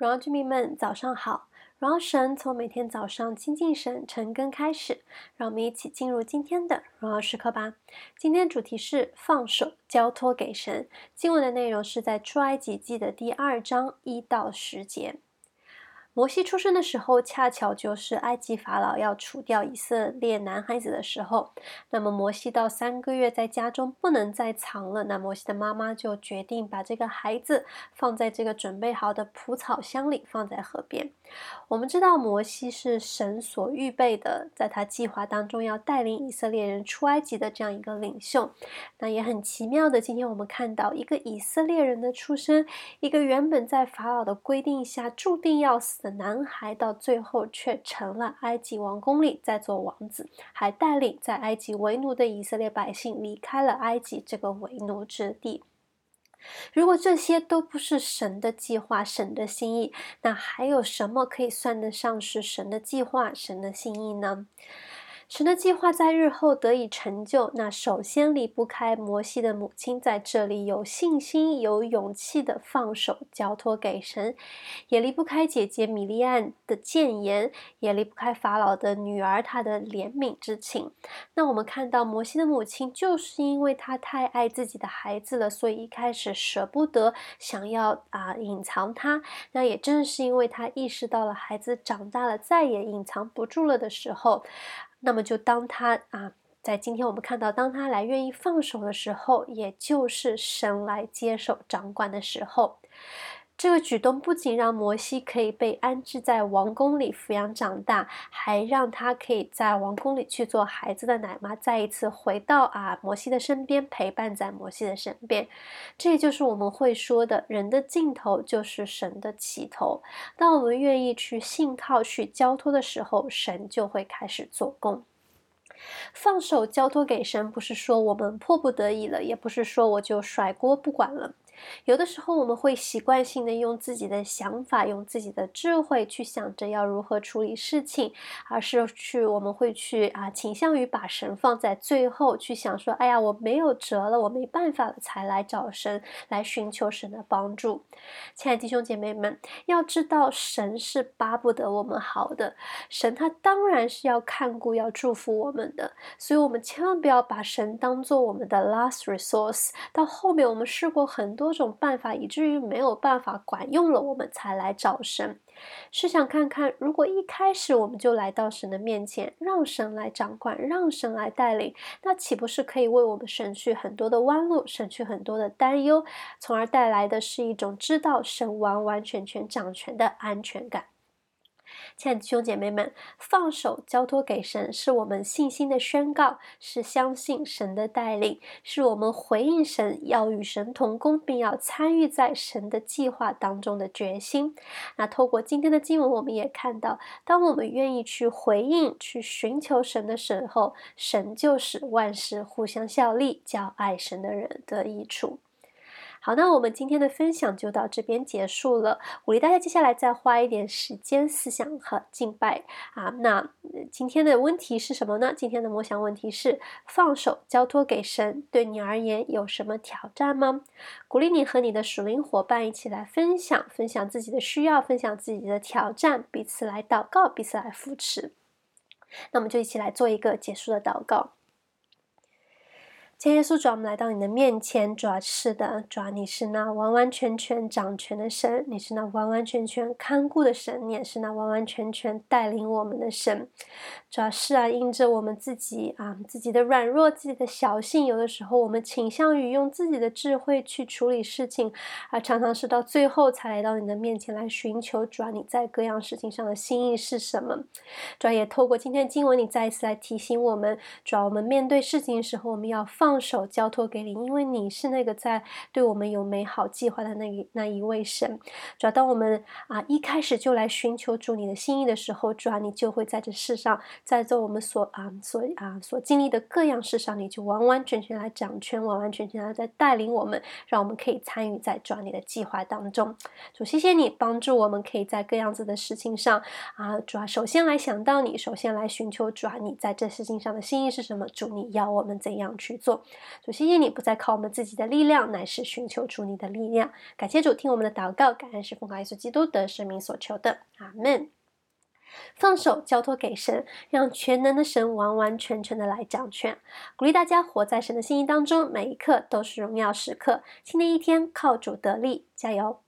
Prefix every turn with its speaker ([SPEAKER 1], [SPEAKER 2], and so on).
[SPEAKER 1] 荣耀居民们，早上好！荣耀神从每天早上亲近神晨更开始，让我们一起进入今天的荣耀时刻吧。今天主题是放手交托给神。经文的内容是在出埃及记的第二章一到十节。摩西出生的时候，恰巧就是埃及法老要除掉以色列男孩子的时候。那么摩西到三个月在家中不能再藏了，那摩西的妈妈就决定把这个孩子放在这个准备好的蒲草箱里，放在河边。我们知道摩西是神所预备的，在他计划当中要带领以色列人出埃及的这样一个领袖。那也很奇妙的，今天我们看到一个以色列人的出生，一个原本在法老的规定下注定要死男孩，到最后却成了埃及王宫里在做王子，还带领在埃及为奴的以色列百姓离开了埃及这个为奴之地。如果这些都不是神的计划、神的心意，那还有什么可以算得上是神的计划、神的心意呢？神的计划在日后得以成就，那首先离不开摩西的母亲在这里有信心、有勇气的放手交托给神，也离不开姐姐米利暗的谏言，也离不开法老的女儿她的怜悯之情。那我们看到摩西的母亲就是因为她太爱自己的孩子了，所以一开始舍不得，想要啊隐藏他。那也正是因为她意识到了孩子长大了，再也隐藏不住了的时候。那么，就当他啊，在今天我们看到，当他来愿意放手的时候，也就是神来接手掌管的时候。这个举动不仅让摩西可以被安置在王宫里抚养长大，还让他可以在王宫里去做孩子的奶妈，再一次回到啊摩西的身边，陪伴在摩西的身边。这就是我们会说的，人的尽头就是神的起头。当我们愿意去信靠、去交托的时候，神就会开始做工。放手交托给神，不是说我们迫不得已了，也不是说我就甩锅不管了。有的时候我们会习惯性的用自己的想法，用自己的智慧去想着要如何处理事情，而是去我们会去啊倾向于把神放在最后，去想说，哎呀，我没有辙了，我没办法了，才来找神，来寻求神的帮助。亲爱的弟兄姐妹们，要知道神是巴不得我们好的，神他当然是要看顾、要祝福我们的，所以我们千万不要把神当做我们的 last resource。到后面我们试过很多。多种办法，以至于没有办法管用了，我们才来找神。试想看看，如果一开始我们就来到神的面前，让神来掌管，让神来带领，那岂不是可以为我们省去很多的弯路，省去很多的担忧，从而带来的是一种知道神完完全全掌权的安全感。亲爱的兄姐妹们，放手交托给神，是我们信心的宣告，是相信神的带领，是我们回应神，要与神同工，并要参与在神的计划当中的决心。那透过今天的经文，我们也看到，当我们愿意去回应、去寻求神的时候，神就使万事互相效力，叫爱神的人得益处。好，那我们今天的分享就到这边结束了。鼓励大家接下来再花一点时间思想和敬拜啊。那今天的问题是什么呢？今天的默想问题是：放手交托给神，对你而言有什么挑战吗？鼓励你和你的属灵伙伴一起来分享，分享自己的需要，分享自己的挑战，彼此来祷告，彼此来扶持。那我们就一起来做一个结束的祷告。今天耶稣主，我们来到你的面前，主要是的，主要你是那完完全全掌权的神，你是那完完全全看顾的神，你也是那完完全全带领我们的神。主要是啊，因着我们自己啊，自己的软弱，自己的小性，有的时候我们倾向于用自己的智慧去处理事情，而常常是到最后才来到你的面前来寻求，主要你在各样事情上的心意是什么？主要也透过今天经文，你再一次来提醒我们，主要我们面对事情的时候，我们要放。放手交托给你，因为你是那个在对我们有美好计划的那那一位神。主要当我们啊一开始就来寻求主你的心意的时候，主啊你就会在这世上，在做我们所啊所啊所经历的各样事上，你就完完全全来掌权，完完全全来在带领我们，让我们可以参与在主你的计划当中。主，谢谢你帮助我们，可以在各样子的事情上啊，主要首先来想到你，首先来寻求主啊，你在这事情上的心意是什么？主，你要我们怎样去做？。主，谢谢你不再靠我们自己的力量，乃是寻求主你的力量。感谢主，听我们的祷告，感恩是奉靠耶稣基督的生命所求的，阿门。放手交托给神，让全能的神完完全全的来掌权。鼓励大家活在神的心意当中，每一刻都是荣耀时刻。新的一天靠主得力，加油！